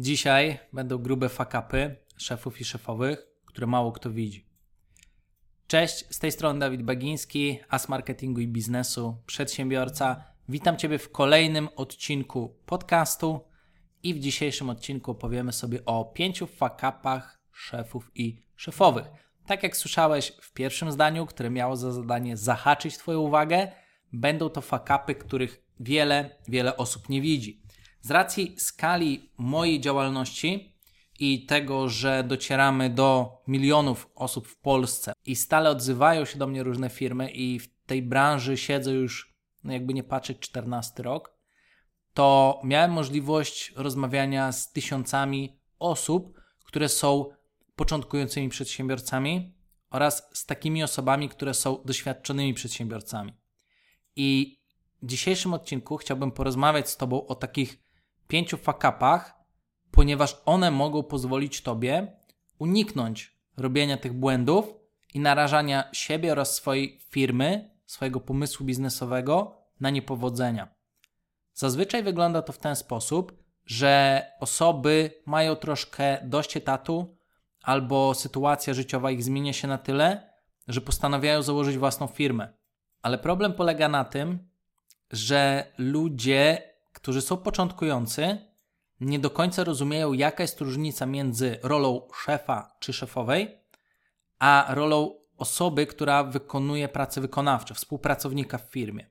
Dzisiaj będą grube fakapy szefów i szefowych, które mało kto widzi. Cześć, z tej strony Dawid Bagiński, as marketingu i biznesu, przedsiębiorca. Witam Ciebie w kolejnym odcinku podcastu i w dzisiejszym odcinku opowiemy sobie o pięciu fakapach szefów i szefowych. Tak jak słyszałeś w pierwszym zdaniu, które miało za zadanie zahaczyć Twoją uwagę, będą to fakapy, których wiele, wiele osób nie widzi. Z racji skali mojej działalności i tego, że docieramy do milionów osób w Polsce i stale odzywają się do mnie różne firmy i w tej branży siedzę już, no jakby nie patrzeć, 14 rok, to miałem możliwość rozmawiania z tysiącami osób, które są początkującymi przedsiębiorcami oraz z takimi osobami, które są doświadczonymi przedsiębiorcami. I w dzisiejszym odcinku chciałbym porozmawiać z Tobą o takich pięciu fakapach, ponieważ one mogą pozwolić Tobie uniknąć robienia tych błędów i narażania siebie oraz swojej firmy, swojego pomysłu biznesowego na niepowodzenia. Zazwyczaj wygląda to w ten sposób, że osoby mają troszkę dość etatu, albo sytuacja życiowa ich zmienia się na tyle, że postanawiają założyć własną firmę. Ale problem polega na tym, że ludzie którzy są początkujący, nie do końca rozumieją, jaka jest różnica między rolą szefa czy szefowej, a rolą osoby, która wykonuje pracę wykonawczą, współpracownika w firmie.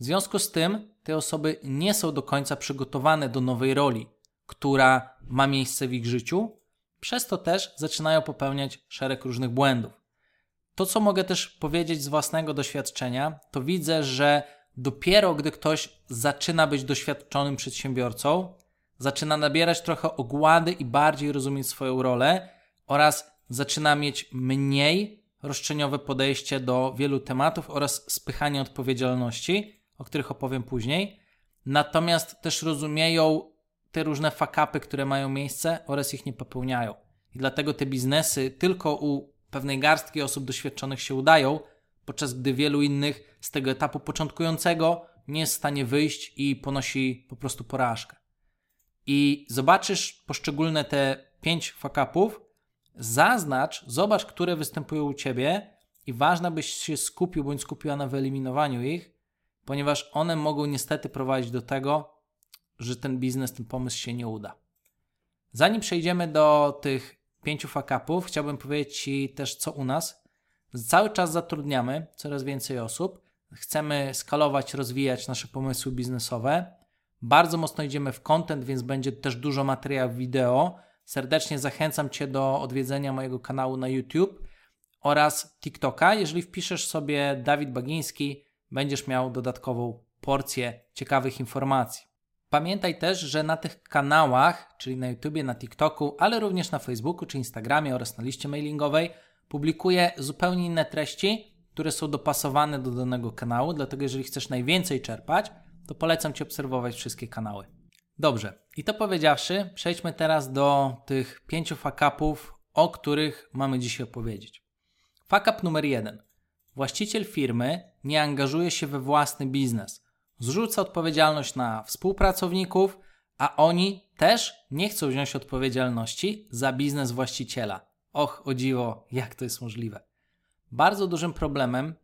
W związku z tym, te osoby nie są do końca przygotowane do nowej roli, która ma miejsce w ich życiu, przez to też zaczynają popełniać szereg różnych błędów. To, co mogę też powiedzieć z własnego doświadczenia, to widzę, że dopiero gdy ktoś zaczyna być doświadczonym przedsiębiorcą, zaczyna nabierać trochę ogłady i bardziej rozumieć swoją rolę oraz zaczyna mieć mniej roszczeniowe podejście do wielu tematów oraz spychanie odpowiedzialności, o których opowiem później. Natomiast też rozumieją te różne fakapy, które mają miejsce oraz ich nie popełniają. I dlatego te biznesy tylko u pewnej garstki osób doświadczonych się udają, podczas gdy wielu innych z tego etapu początkującego nie jest w stanie wyjść i ponosi po prostu porażkę. I zobaczysz poszczególne te pięć fakapów, zaznacz, zobacz, które występują u ciebie i ważne, byś się skupił bądź skupiła na wyeliminowaniu ich, ponieważ one mogą niestety prowadzić do tego, że ten biznes, ten pomysł się nie uda. Zanim przejdziemy do tych pięciu fakapów, chciałbym powiedzieć Ci też, co u nas Cały czas zatrudniamy coraz więcej osób, chcemy skalować, rozwijać nasze pomysły biznesowe. Bardzo mocno idziemy w content, więc będzie też dużo materiałów wideo. Serdecznie zachęcam Cię do odwiedzenia mojego kanału na YouTube oraz TikToka. Jeżeli wpiszesz sobie Dawid Bagiński, będziesz miał dodatkową porcję ciekawych informacji. Pamiętaj też, że na tych kanałach, czyli na YouTubie, na TikToku, ale również na Facebooku czy Instagramie oraz na liście mailingowej, publikuję zupełnie inne treści, które są dopasowane do danego kanału, dlatego jeżeli chcesz najwięcej czerpać, to polecam Ci obserwować wszystkie kanały. Dobrze, i to powiedziawszy, przejdźmy teraz do tych pięciu fakapów, o których mamy dzisiaj opowiedzieć. Fakap numer jeden. Właściciel firmy nie angażuje się we własny biznes. Zrzuca odpowiedzialność na współpracowników, a oni też nie chcą wziąć odpowiedzialności za biznes właściciela. Och, o dziwo, jak to jest możliwe. Bardzo dużym problemem,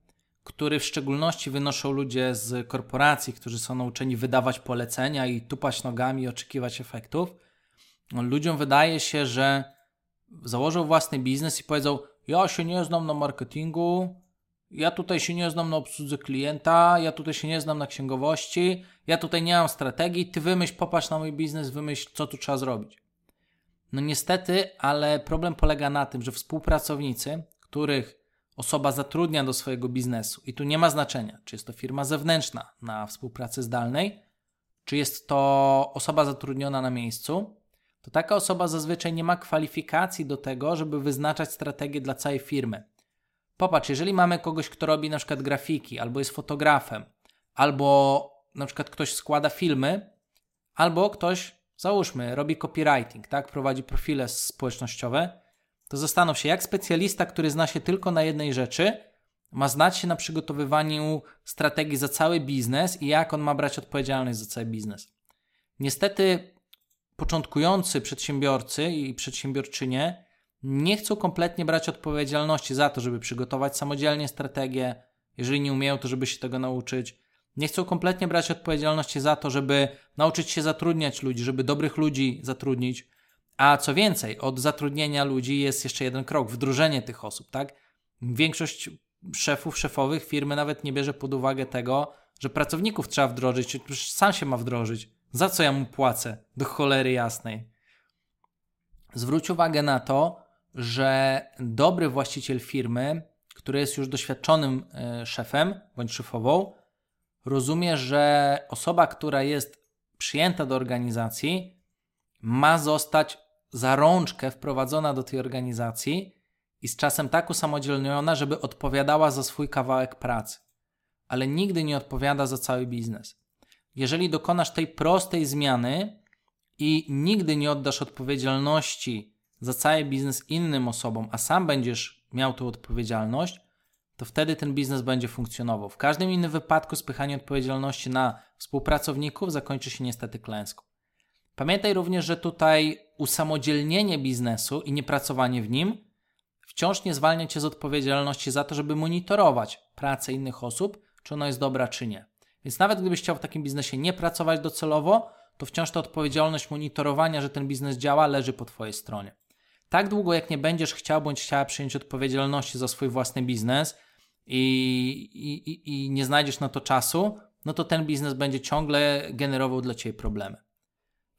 który w szczególności wynoszą ludzie z korporacji, którzy są nauczeni wydawać polecenia i tupać nogami i oczekiwać efektów, ludziom wydaje się, że założą własny biznes i powiedzą: Ja się nie znam na marketingu, ja tutaj się nie znam na obsłudze klienta, ja tutaj się nie znam na księgowości, ja tutaj nie mam strategii, ty wymyśl, popatrz na mój biznes, wymyśl, co tu trzeba zrobić. No niestety, ale problem polega na tym, że współpracownicy, których osoba zatrudnia do swojego biznesu, i tu nie ma znaczenia, czy jest to firma zewnętrzna na współpracy zdalnej, czy jest to osoba zatrudniona na miejscu, to taka osoba zazwyczaj nie ma kwalifikacji do tego, żeby wyznaczać strategię dla całej firmy. Popatrz, jeżeli mamy kogoś, kto robi na przykład grafiki, albo jest fotografem, albo na przykład ktoś składa filmy, albo ktoś załóżmy, robi copywriting, tak, prowadzi profile społecznościowe, to zastanów się, jak specjalista, który zna się tylko na jednej rzeczy, ma znać się na przygotowywaniu strategii za cały biznes i jak on ma brać odpowiedzialność za cały biznes. Niestety, początkujący przedsiębiorcy i przedsiębiorczynie nie chcą kompletnie brać odpowiedzialności za to, żeby przygotować samodzielnie strategię. Jeżeli nie umieją, to żeby się tego nauczyć. Nie chcą kompletnie brać odpowiedzialności za to, żeby nauczyć się zatrudniać ludzi, żeby dobrych ludzi zatrudnić. A co więcej, od zatrudnienia ludzi jest jeszcze jeden krok wdrożenie tych osób, tak? Większość szefów, szefowych firmy nawet nie bierze pod uwagę tego, że pracowników trzeba wdrożyć, przecież sam się ma wdrożyć. Za co ja mu płacę? Do cholery jasnej. Zwróć uwagę na to, że dobry właściciel firmy, który jest już doświadczonym e, szefem bądź szefową, rozumie, że osoba, która jest przyjęta do organizacji, ma zostać za rączkę wprowadzona do tej organizacji i z czasem tak usamodzielniona, żeby odpowiadała za swój kawałek pracy, ale nigdy nie odpowiada za cały biznes. Jeżeli dokonasz tej prostej zmiany i nigdy nie oddasz odpowiedzialności za cały biznes innym osobom, a sam będziesz miał tą odpowiedzialność, to wtedy ten biznes będzie funkcjonował. W każdym innym wypadku spychanie odpowiedzialności na współpracowników zakończy się niestety klęską. Pamiętaj również, że tutaj usamodzielnienie biznesu i niepracowanie w nim wciąż nie zwalnia cię z odpowiedzialności za to, żeby monitorować pracę innych osób, czy ona jest dobra, czy nie. Więc nawet gdybyś chciał w takim biznesie nie pracować docelowo, to wciąż ta odpowiedzialność monitorowania, że ten biznes działa, leży po Twojej stronie. Tak długo, jak nie będziesz chciał bądź chciała przyjąć odpowiedzialności za swój własny biznes i, i, i nie znajdziesz na to czasu, no to ten biznes będzie ciągle generował dla Ciebie problemy.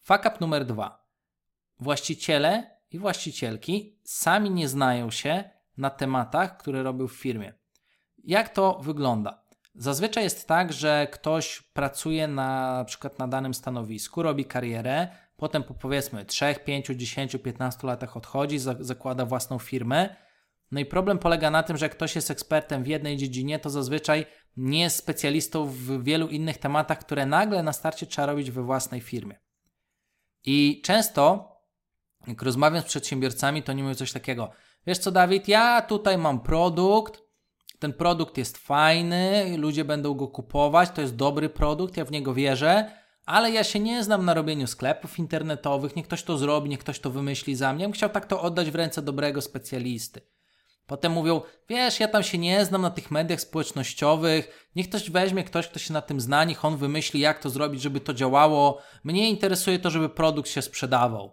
Fuck up numer dwa. Właściciele i właścicielki sami nie znają się na tematach, które robią w firmie. Jak to wygląda? Zazwyczaj jest tak, że ktoś pracuje na, na przykład na danym stanowisku, robi karierę, potem po powiedzmy 3, 5, 10, 15 latach odchodzi, zakłada własną firmę. No i problem polega na tym, że jak ktoś jest ekspertem w jednej dziedzinie, to zazwyczaj nie jest specjalistą w wielu innych tematach, które nagle na starcie trzeba robić we własnej firmie. I często, jak rozmawiam z przedsiębiorcami, to nie mówią coś takiego. Wiesz co, Dawid, ja tutaj mam produkt, ten produkt jest fajny, ludzie będą go kupować, to jest dobry produkt, ja w niego wierzę, ale ja się nie znam na robieniu sklepów internetowych, niech ktoś to zrobi, niech ktoś to wymyśli za mnie. Ja bym chciał tak to oddać w ręce dobrego specjalisty. Potem mówią, wiesz, ja tam się nie znam na tych mediach społecznościowych, niech ktoś weźmie ktoś, kto się na tym zna, niech on wymyśli, jak to zrobić, żeby to działało. Mnie interesuje to, żeby produkt się sprzedawał.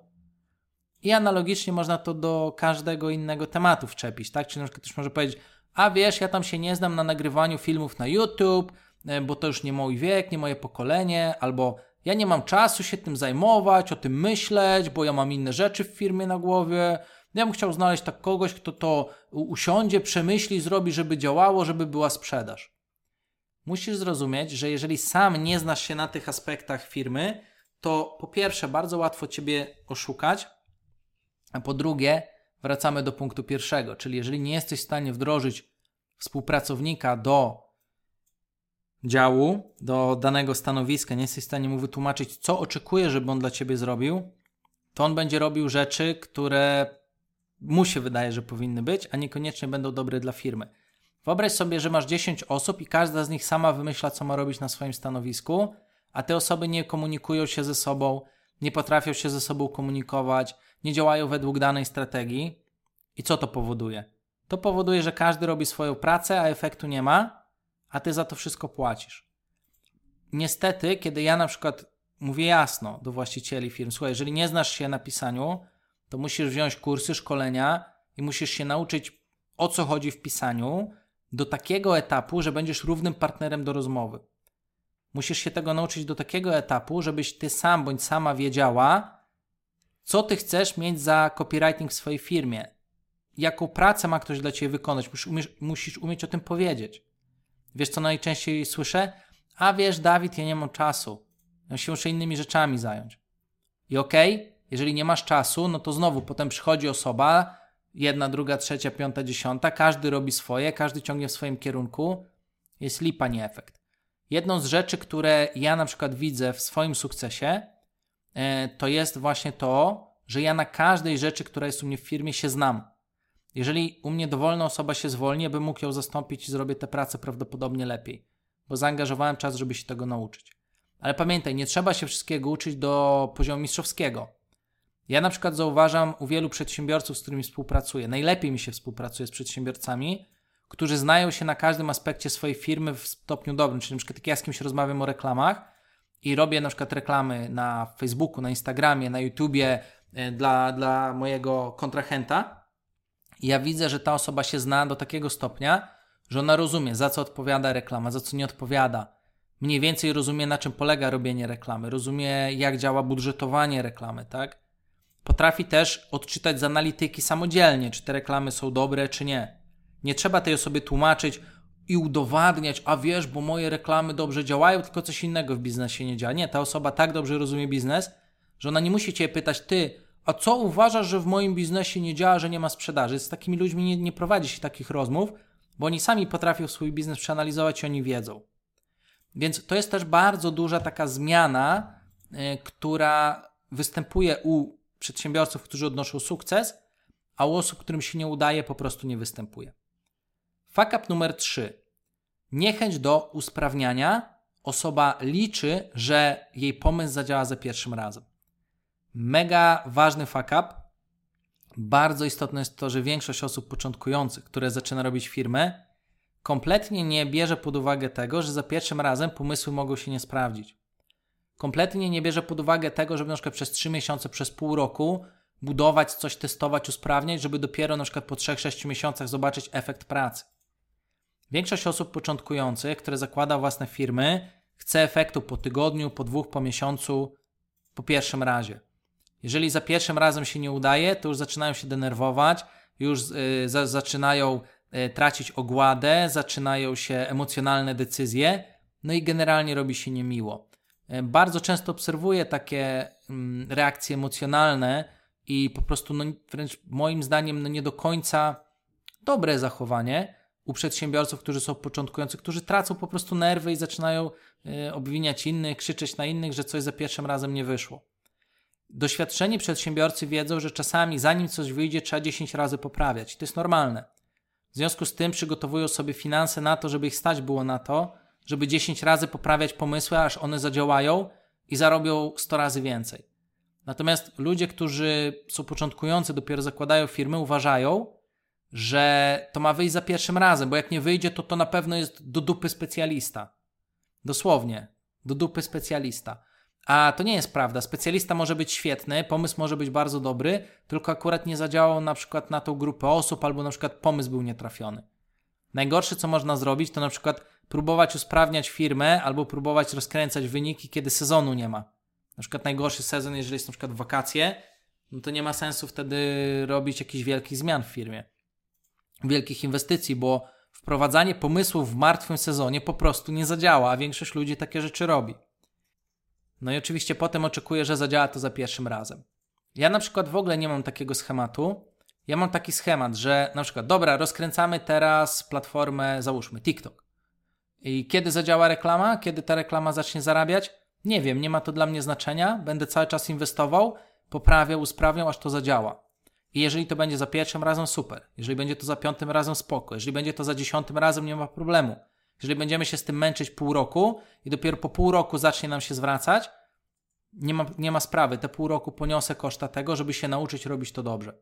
I analogicznie można to do każdego innego tematu wczepić, tak? Czyli na przykład ktoś może powiedzieć, a wiesz, ja tam się nie znam na nagrywaniu filmów na YouTube, e, bo to już nie mój wiek, nie moje pokolenie, albo ja nie mam czasu się tym zajmować, o tym myśleć, bo ja mam inne rzeczy w firmie na głowie. Ja bym chciał znaleźć tak kogoś, kto to usiądzie, przemyśli, zrobi, żeby działało, żeby była sprzedaż. Musisz zrozumieć, że jeżeli sam nie znasz się na tych aspektach firmy, to po pierwsze bardzo łatwo ciebie oszukać, a po drugie wracamy do punktu pierwszego, czyli jeżeli nie jesteś w stanie wdrożyć współpracownika do działu, do danego stanowiska, nie jesteś w stanie mu wytłumaczyć, co oczekuje, żeby on dla ciebie zrobił, to on będzie robił rzeczy, które mu się wydaje, że powinny być, a niekoniecznie będą dobre dla firmy. Wyobraź sobie, że masz 10 osób i każda z nich sama wymyśla, co ma robić na swoim stanowisku, a te osoby nie komunikują się ze sobą, nie potrafią się ze sobą komunikować, nie działają według danej strategii. I co to powoduje? To powoduje, że każdy robi swoją pracę, a efektu nie ma, a ty za to wszystko płacisz. Niestety, kiedy ja na przykład mówię jasno do właścicieli firm, słuchaj, jeżeli nie znasz się na pisaniu, to musisz wziąć kursy, szkolenia i musisz się nauczyć o co chodzi w pisaniu do takiego etapu, że będziesz równym partnerem do rozmowy. Musisz się tego nauczyć do takiego etapu, żebyś ty sam bądź sama wiedziała, co ty chcesz mieć za copywriting w swojej firmie, jaką pracę ma ktoś dla ciebie wykonać. Musisz umieć, musisz umieć o tym powiedzieć. Wiesz, co najczęściej słyszę? A wiesz, Dawid, ja nie mam czasu. Ja się muszę innymi rzeczami zająć. I okej, okay, jeżeli nie masz czasu, no to znowu potem przychodzi osoba, jedna, druga, trzecia, piąta, dziesiąta, każdy robi swoje, każdy ciągnie w swoim kierunku. Jest lipa, nie efekt. Jedną z rzeczy, które ja na przykład widzę w swoim sukcesie, e, to jest właśnie to, że ja na każdej rzeczy, która jest u mnie w firmie, się znam. Jeżeli u mnie dowolna osoba się zwolni, bym mógł ją zastąpić i zrobię tę pracę prawdopodobnie lepiej, bo zaangażowałem czas, żeby się tego nauczyć. Ale pamiętaj, nie trzeba się wszystkiego uczyć do poziomu mistrzowskiego. Ja na przykład zauważam u wielu przedsiębiorców, z którymi współpracuję, najlepiej mi się współpracuje z przedsiębiorcami, którzy znają się na każdym aspekcie swojej firmy w stopniu dobrym. Czyli na przykład jak ja z kimś rozmawiam o reklamach i robię na przykład reklamy na Facebooku, na Instagramie, na YouTubie e, dla, dla mojego kontrahenta, ja widzę, że ta osoba się zna do takiego stopnia, że ona rozumie, za co odpowiada reklama, za co nie odpowiada. Mniej więcej rozumie, na czym polega robienie reklamy, rozumie, jak działa budżetowanie reklamy, tak? Potrafi też odczytać z analityki samodzielnie, czy te reklamy są dobre, czy nie. Nie trzeba tej osobie tłumaczyć i udowadniać, a wiesz, bo moje reklamy dobrze działają, tylko coś innego w biznesie nie działa. Nie, ta osoba tak dobrze rozumie biznes, że ona nie musi cię pytać, ty, a co uważasz, że w moim biznesie nie działa, że nie ma sprzedaży? Z takimi ludźmi nie, nie prowadzi się takich rozmów, bo oni sami potrafią swój biznes przeanalizować i oni wiedzą. Więc to jest też bardzo duża taka zmiana, yy, która występuje u przedsiębiorców, którzy odnoszą sukces, a u osób, którym się nie udaje, po prostu nie występuje. Fuck up numer 3. Niechęć do usprawniania. Osoba liczy, że jej pomysł zadziała za pierwszym razem. Mega ważny fuck up. Bardzo istotne jest to, że większość osób początkujących, które zaczyna robić firmę, kompletnie nie bierze pod uwagę tego, że za pierwszym razem pomysły mogą się nie sprawdzić. Kompletnie nie bierze pod uwagę tego, żeby na przykład przez 3 miesiące, przez pół roku budować coś, testować, usprawniać, żeby dopiero na przykład po 3-6 miesiącach zobaczyć efekt pracy. Większość osób początkujących, które zakłada własne firmy, chce efektu po tygodniu, po dwóch, po miesiącu, po pierwszym razie. Jeżeli za pierwszym razem się nie udaje, to już zaczynają się denerwować, już y, za, zaczynają y, tracić ogładę, zaczynają się emocjonalne decyzje, no i generalnie robi się niemiło. Y, bardzo często obserwuję takie mm, reakcje emocjonalne i po prostu, no, wręcz moim zdaniem, no, nie do końca dobre zachowanie u przedsiębiorców, którzy są początkujący, którzy tracą po prostu nerwy i zaczynają obwiniać innych, krzyczeć na innych, że coś za pierwszym razem nie wyszło. Doświadczeni przedsiębiorcy wiedzą, że czasami zanim coś wyjdzie, trzeba 10 razy poprawiać. To jest normalne. W związku z tym przygotowują sobie finanse na to, żeby ich stać było na to, żeby 10 razy poprawiać pomysły, aż one zadziałają i zarobią 100 razy więcej. Natomiast ludzie, którzy są początkujący, dopiero zakładają firmy, uważają, że to ma wyjść za pierwszym razem, bo jak nie wyjdzie, to to na pewno jest do dupy specjalista. Dosłownie, do dupy specjalista. A to nie jest prawda. Specjalista może być świetny, pomysł może być bardzo dobry, tylko akurat nie zadziałał na przykład na tą grupę osób, albo na przykład pomysł był nietrafiony. Najgorsze, co można zrobić, to na przykład próbować usprawniać firmę, albo próbować rozkręcać wyniki, kiedy sezonu nie ma. Na przykład najgorszy sezon, jeżeli jest na przykład wakacje, no to nie ma sensu wtedy robić jakichś wielkich zmian w firmie, wielkich inwestycji, bo wprowadzanie pomysłów w martwym sezonie po prostu nie zadziała, a większość ludzi takie rzeczy robi. No i oczywiście potem oczekuję, że zadziała to za pierwszym razem. Ja na przykład w ogóle nie mam takiego schematu. Ja mam taki schemat, że na przykład, dobra, rozkręcamy teraz platformę, załóżmy TikTok. I kiedy zadziała reklama? Kiedy ta reklama zacznie zarabiać? Nie wiem, nie ma to dla mnie znaczenia. Będę cały czas inwestował, poprawiał, usprawniał, aż to zadziała. I jeżeli to będzie za pierwszym razem, super. Jeżeli będzie to za piątym razem, spoko. Jeżeli będzie to za dziesiątym razem, nie ma problemu. Jeżeli będziemy się z tym męczyć pół roku i dopiero po pół roku zacznie nam się zwracać, nie ma, nie ma sprawy. Te pół roku poniosę koszta tego, żeby się nauczyć robić to dobrze.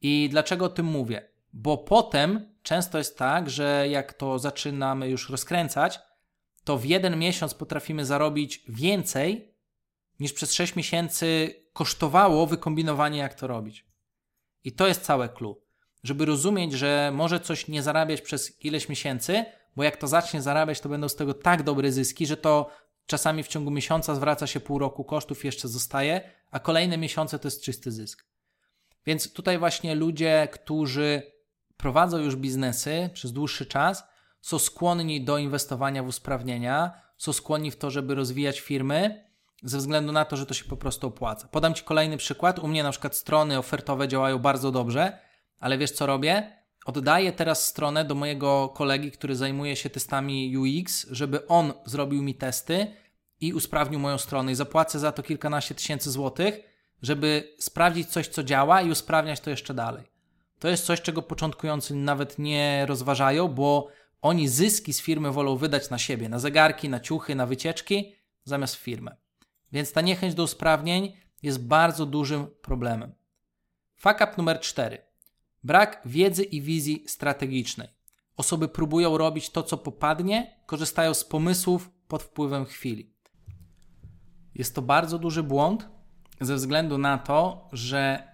I dlaczego o tym mówię? Bo potem często jest tak, że jak to zaczynamy już rozkręcać, to w jeden miesiąc potrafimy zarobić więcej niż przez 6 miesięcy kosztowało wykombinowanie, jak to robić. I to jest całe clue. Żeby rozumieć, że może coś nie zarabiać przez ileś miesięcy, bo jak to zacznie zarabiać, to będą z tego tak dobre zyski, że to czasami w ciągu miesiąca zwraca się pół roku kosztów, jeszcze zostaje, a kolejne miesiące to jest czysty zysk. Więc tutaj właśnie ludzie, którzy prowadzą już biznesy przez dłuższy czas, są skłonni do inwestowania w usprawnienia, są skłonni w to, żeby rozwijać firmy, ze względu na to, że to się po prostu opłaca. Podam Ci kolejny przykład. U mnie na przykład strony ofertowe działają bardzo dobrze, ale wiesz co robię? Oddaję teraz stronę do mojego kolegi, który zajmuje się testami UX, żeby on zrobił mi testy i usprawnił moją stronę i zapłacę za to kilkanaście tysięcy złotych, żeby sprawdzić coś, co działa i usprawniać to jeszcze dalej. To jest coś, czego początkujący nawet nie rozważają, bo oni zyski z firmy wolą wydać na siebie, na zegarki, na ciuchy, na wycieczki, zamiast w firmę. Więc ta niechęć do usprawnień jest bardzo dużym problemem. Fuck up numer 4. Brak wiedzy i wizji strategicznej. Osoby próbują robić to, co popadnie, korzystają z pomysłów pod wpływem chwili. Jest to bardzo duży błąd ze względu na to, że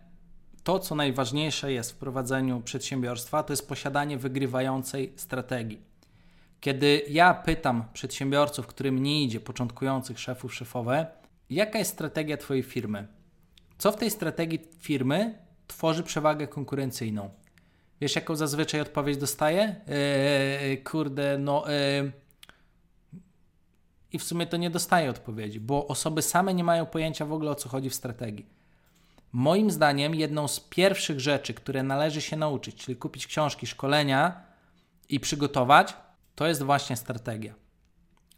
to, co najważniejsze jest w prowadzeniu przedsiębiorstwa, to jest posiadanie wygrywającej strategii. Kiedy ja pytam przedsiębiorców, którym nie idzie, początkujących szefów, szefowe, jaka jest strategia Twojej firmy? Co w tej strategii firmy tworzy przewagę konkurencyjną? Wiesz, jaką zazwyczaj odpowiedź dostaję? Eee, kurde, no. I w sumie to nie dostaję odpowiedzi, bo osoby same nie mają pojęcia w ogóle o co chodzi w strategii. Moim zdaniem, jedną z pierwszych rzeczy, które należy się nauczyć, czyli kupić książki, szkolenia i przygotować, to jest właśnie strategia.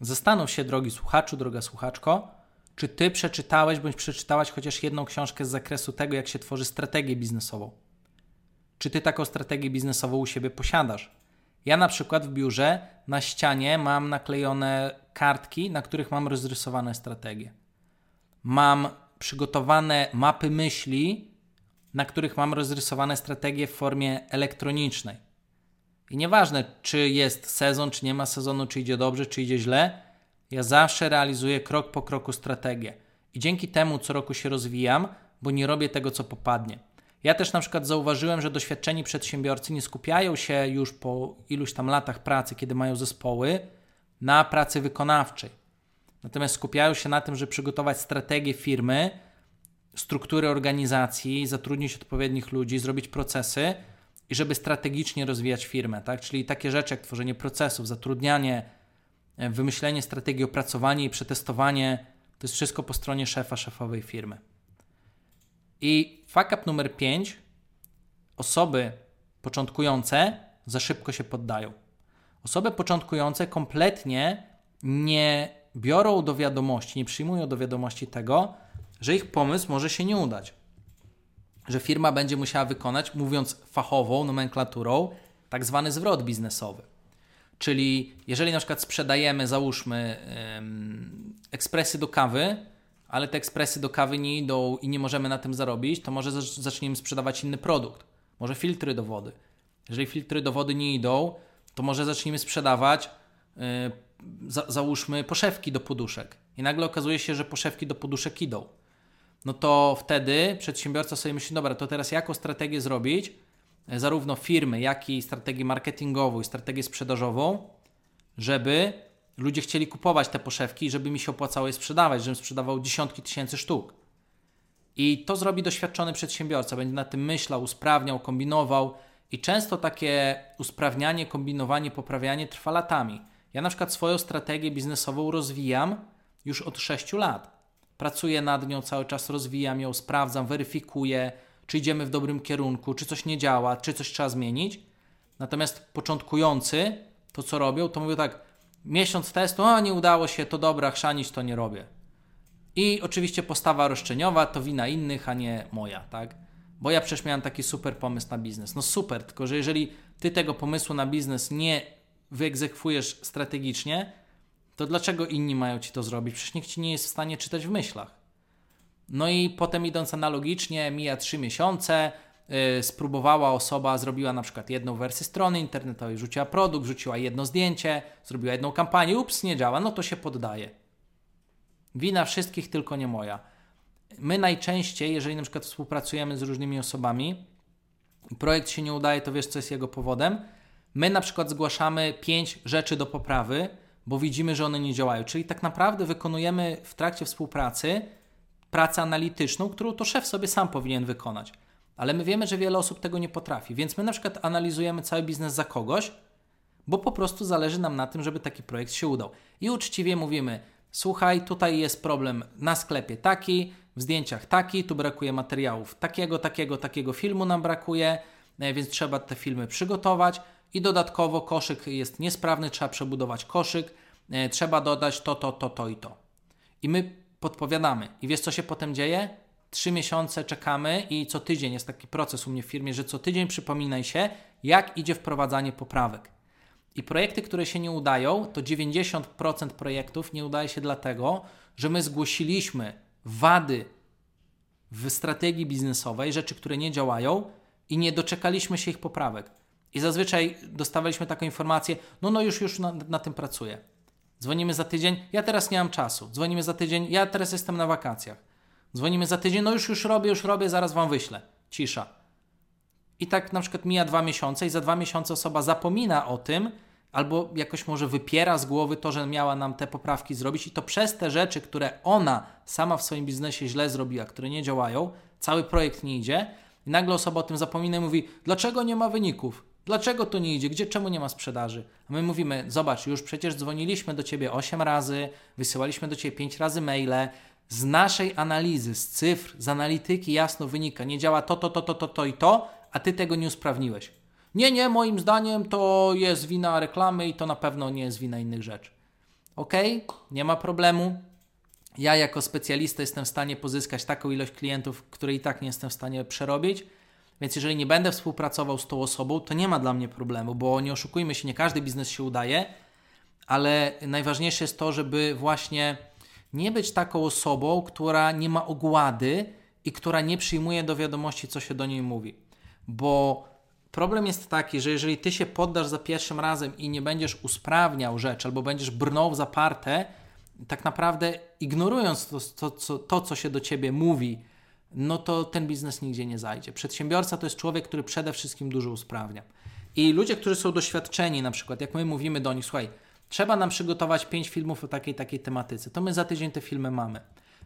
Zastanów się, drogi słuchaczu, droga słuchaczko, czy ty przeczytałeś bądź przeczytałaś chociaż jedną książkę z zakresu tego, jak się tworzy strategię biznesową. Czy ty taką strategię biznesową u siebie posiadasz? Ja na przykład w biurze na ścianie mam naklejone kartki, na których mam rozrysowane strategie. Mam przygotowane mapy myśli, na których mam rozrysowane strategie w formie elektronicznej. I nieważne, czy jest sezon, czy nie ma sezonu, czy idzie dobrze, czy idzie źle, ja zawsze realizuję krok po kroku strategię. I dzięki temu co roku się rozwijam, bo nie robię tego, co popadnie. Ja też na przykład zauważyłem, że doświadczeni przedsiębiorcy nie skupiają się już po iluś tam latach pracy, kiedy mają zespoły, na pracy wykonawczej. Natomiast skupiają się na tym, żeby przygotować strategię firmy, strukturę organizacji, zatrudnić odpowiednich ludzi, zrobić procesy i żeby strategicznie rozwijać firmę. Tak? Czyli takie rzeczy jak tworzenie procesów, zatrudnianie, e, wymyślenie strategii, opracowanie i przetestowanie to jest wszystko po stronie szefa, szefowej firmy. I fuck up numer 5. Osoby początkujące za szybko się poddają. Osoby początkujące kompletnie nie biorą do wiadomości, nie przyjmują do wiadomości tego, że ich pomysł może się nie udać. Że firma będzie musiała wykonać, mówiąc fachową nomenklaturą, tak zwany zwrot biznesowy. Czyli jeżeli na przykład sprzedajemy, załóżmy, ekspresy do kawy, ale te ekspresy do kawy nie idą i nie możemy na tym zarobić, to może zaczniemy sprzedawać inny produkt. Może filtry do wody. Jeżeli filtry do wody nie idą, to może zaczniemy sprzedawać yy, za, załóżmy poszewki do poduszek i nagle okazuje się, że poszewki do poduszek idą, no to wtedy przedsiębiorca sobie myśli, dobra, to teraz jaką strategię zrobić, e, zarówno firmy, jak i strategię marketingową i strategię sprzedażową, żeby ludzie chcieli kupować te poszewki żeby mi się opłacało je sprzedawać, żebym sprzedawał dziesiątki tysięcy sztuk. I to zrobi doświadczony przedsiębiorca, będzie na tym myślał, usprawniał, kombinował i często takie usprawnianie, kombinowanie, poprawianie trwa latami. Ja na przykład swoją strategię biznesową rozwijam już od 6 lat. Pracuję nad nią cały czas, rozwijam ją, sprawdzam, weryfikuję, czy idziemy w dobrym kierunku, czy coś nie działa, czy coś trzeba zmienić. Natomiast początkujący to co robią, to mówią tak, miesiąc testu, a nie udało się, to dobra, chrzanić to nie robię. I oczywiście postawa roszczeniowa to wina innych, a nie moja, tak? Bo ja przecież miałem taki super pomysł na biznes. No super, tylko że jeżeli ty tego pomysłu na biznes nie wyegzekwujesz strategicznie, to dlaczego inni mają ci to zrobić? Przecież nikt ci nie jest w stanie czytać w myślach. No i potem idąc analogicznie, mija 3 miesiące, yy, spróbowała osoba, zrobiła na przykład jedną wersję strony internetowej, rzuciła produkt, rzuciła jedno zdjęcie, zrobiła jedną kampanię, ups, nie działa, no to się poddaje. Wina wszystkich, tylko nie moja. My najczęściej, jeżeli na przykład współpracujemy z różnymi osobami, projekt się nie udaje, to wiesz, co jest jego powodem? My na przykład zgłaszamy pięć rzeczy do poprawy, bo widzimy, że one nie działają. Czyli tak naprawdę wykonujemy w trakcie współpracy pracę analityczną, którą to szef sobie sam powinien wykonać. Ale my wiemy, że wiele osób tego nie potrafi, więc my na przykład analizujemy cały biznes za kogoś, bo po prostu zależy nam na tym, żeby taki projekt się udał. I uczciwie mówimy: Słuchaj, tutaj jest problem na sklepie taki, w zdjęciach taki, tu brakuje materiałów takiego, takiego, takiego filmu nam brakuje, e, więc trzeba te filmy przygotować i dodatkowo koszyk jest niesprawny, trzeba przebudować koszyk, e, trzeba dodać to, to, to, to i to. I my podpowiadamy. I wiesz, co się potem dzieje? Trzy miesiące czekamy i co tydzień jest taki proces u mnie w firmie, że co tydzień przypominaj się, jak idzie wprowadzanie poprawek. I projekty, które się nie udają, to 90% projektów nie udaje się dlatego, że my zgłosiliśmy wady w strategii biznesowej, rzeczy, które nie działają i nie doczekaliśmy się ich poprawek. I zazwyczaj dostawaliśmy taką informację, no no już, już na, na tym pracuję. Dzwonimy za tydzień, ja teraz nie mam czasu. Dzwonimy za tydzień, ja teraz jestem na wakacjach. Dzwonimy za tydzień, no już, już robię, już robię, zaraz wam wyślę. Cisza. I tak na przykład mija dwa miesiące i za dwa miesiące osoba zapomina o tym, albo jakoś może wypiera z głowy to, że miała nam te poprawki zrobić i to przez te rzeczy, które ona sama w swoim biznesie źle zrobiła, które nie działają, cały projekt nie idzie i nagle osoba o tym zapomina i mówi, dlaczego nie ma wyników? Dlaczego to nie idzie? Gdzie, czemu nie ma sprzedaży? A my mówimy, zobacz, już przecież dzwoniliśmy do Ciebie 8 razy, wysyłaliśmy do Ciebie 5 razy maile, z naszej analizy, z cyfr, z analityki jasno wynika, nie działa to, to, to, to, to, to i to, a Ty tego nie usprawniłeś. Nie, nie, moim zdaniem to jest wina reklamy i to na pewno nie jest wina innych rzeczy. Ok, nie ma problemu. Ja jako specjalista jestem w stanie pozyskać taką ilość klientów, które i tak nie jestem w stanie przerobić. Więc jeżeli nie będę współpracował z tą osobą, to nie ma dla mnie problemu, bo nie oszukujmy się, nie każdy biznes się udaje, ale najważniejsze jest to, żeby właśnie nie być taką osobą, która nie ma ogłady i która nie przyjmuje do wiadomości, co się do niej mówi. Bo problem jest taki, że jeżeli ty się poddasz za pierwszym razem i nie będziesz usprawniał rzeczy, albo będziesz brnął w zaparte, tak naprawdę ignorując to, to, to, to co się do ciebie mówi, no to ten biznes nigdzie nie zajdzie. Przedsiębiorca to jest człowiek, który przede wszystkim dużo usprawnia. I ludzie, którzy są doświadczeni, na przykład, jak my mówimy do nich, słuchaj, trzeba nam przygotować pięć filmów o takiej takiej tematyce, to my za tydzień te filmy mamy.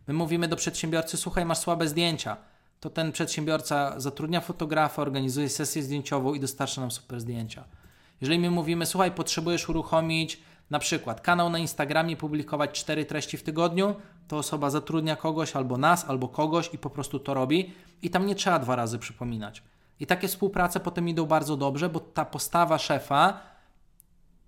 My mówimy do przedsiębiorcy, słuchaj, masz słabe zdjęcia, to ten przedsiębiorca zatrudnia fotografa, organizuje sesję zdjęciową i dostarcza nam super zdjęcia. Jeżeli my mówimy, słuchaj, potrzebujesz uruchomić na przykład kanał na Instagramie, publikować cztery treści w tygodniu, to osoba zatrudnia kogoś, albo nas, albo kogoś i po prostu to robi i tam nie trzeba dwa razy przypominać. I takie współprace potem idą bardzo dobrze, bo ta postawa szefa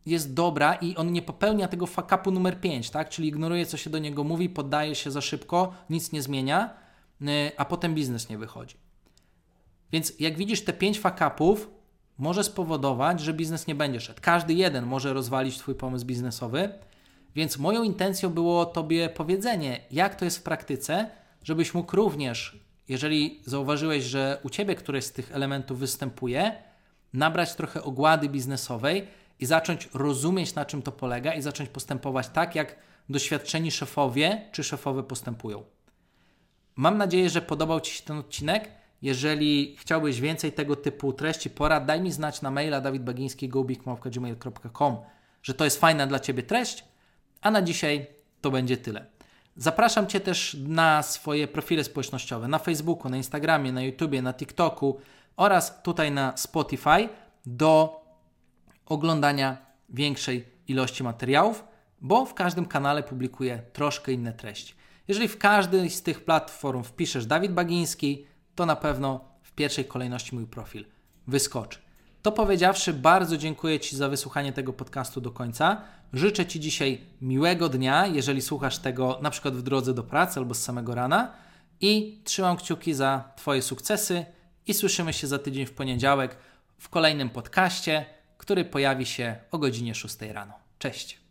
jest dobra i on nie popełnia tego fakapu numer 5, tak? Czyli ignoruje, co się do niego mówi, poddaje się za szybko, nic nie zmienia, y, a potem biznes nie wychodzi. Więc jak widzisz, te 5 fakapów może spowodować, że biznes nie będzie szedł. Każdy jeden może rozwalić Twój pomysł biznesowy, więc moją intencją było Tobie powiedzenie, jak to jest w praktyce, żebyś mógł również, jeżeli zauważyłeś, że u Ciebie któreś z tych elementów występuje, nabrać trochę ogłady biznesowej i zacząć rozumieć, na czym to polega i zacząć postępować tak, jak doświadczeni szefowie czy szefowe postępują. Mam nadzieję, że podobał Ci się ten odcinek. Jeżeli chciałbyś więcej tego typu treści, porad, daj mi znać na maila dawidbagiński.gmail.com, że to jest fajna dla Ciebie treść, a na dzisiaj to będzie tyle. Zapraszam Cię też na swoje profile społecznościowe na Facebooku, na Instagramie, na YouTubie, na TikToku oraz tutaj na Spotify do oglądania większej ilości materiałów, bo w każdym kanale publikuję troszkę inne treści. Jeżeli w każdej z tych platform wpiszesz Dawid Bagiński, to na pewno w pierwszej kolejności mój profil wyskoczy. To powiedziawszy, bardzo dziękuję Ci za wysłuchanie tego podcastu do końca. Życzę Ci dzisiaj miłego dnia, jeżeli słuchasz tego na przykład w drodze do pracy albo z samego rana i trzymam kciuki za Twoje sukcesy i słyszymy się za tydzień w poniedziałek w kolejnym podcaście, który pojawi się o godzinie 6 rano. Cześć!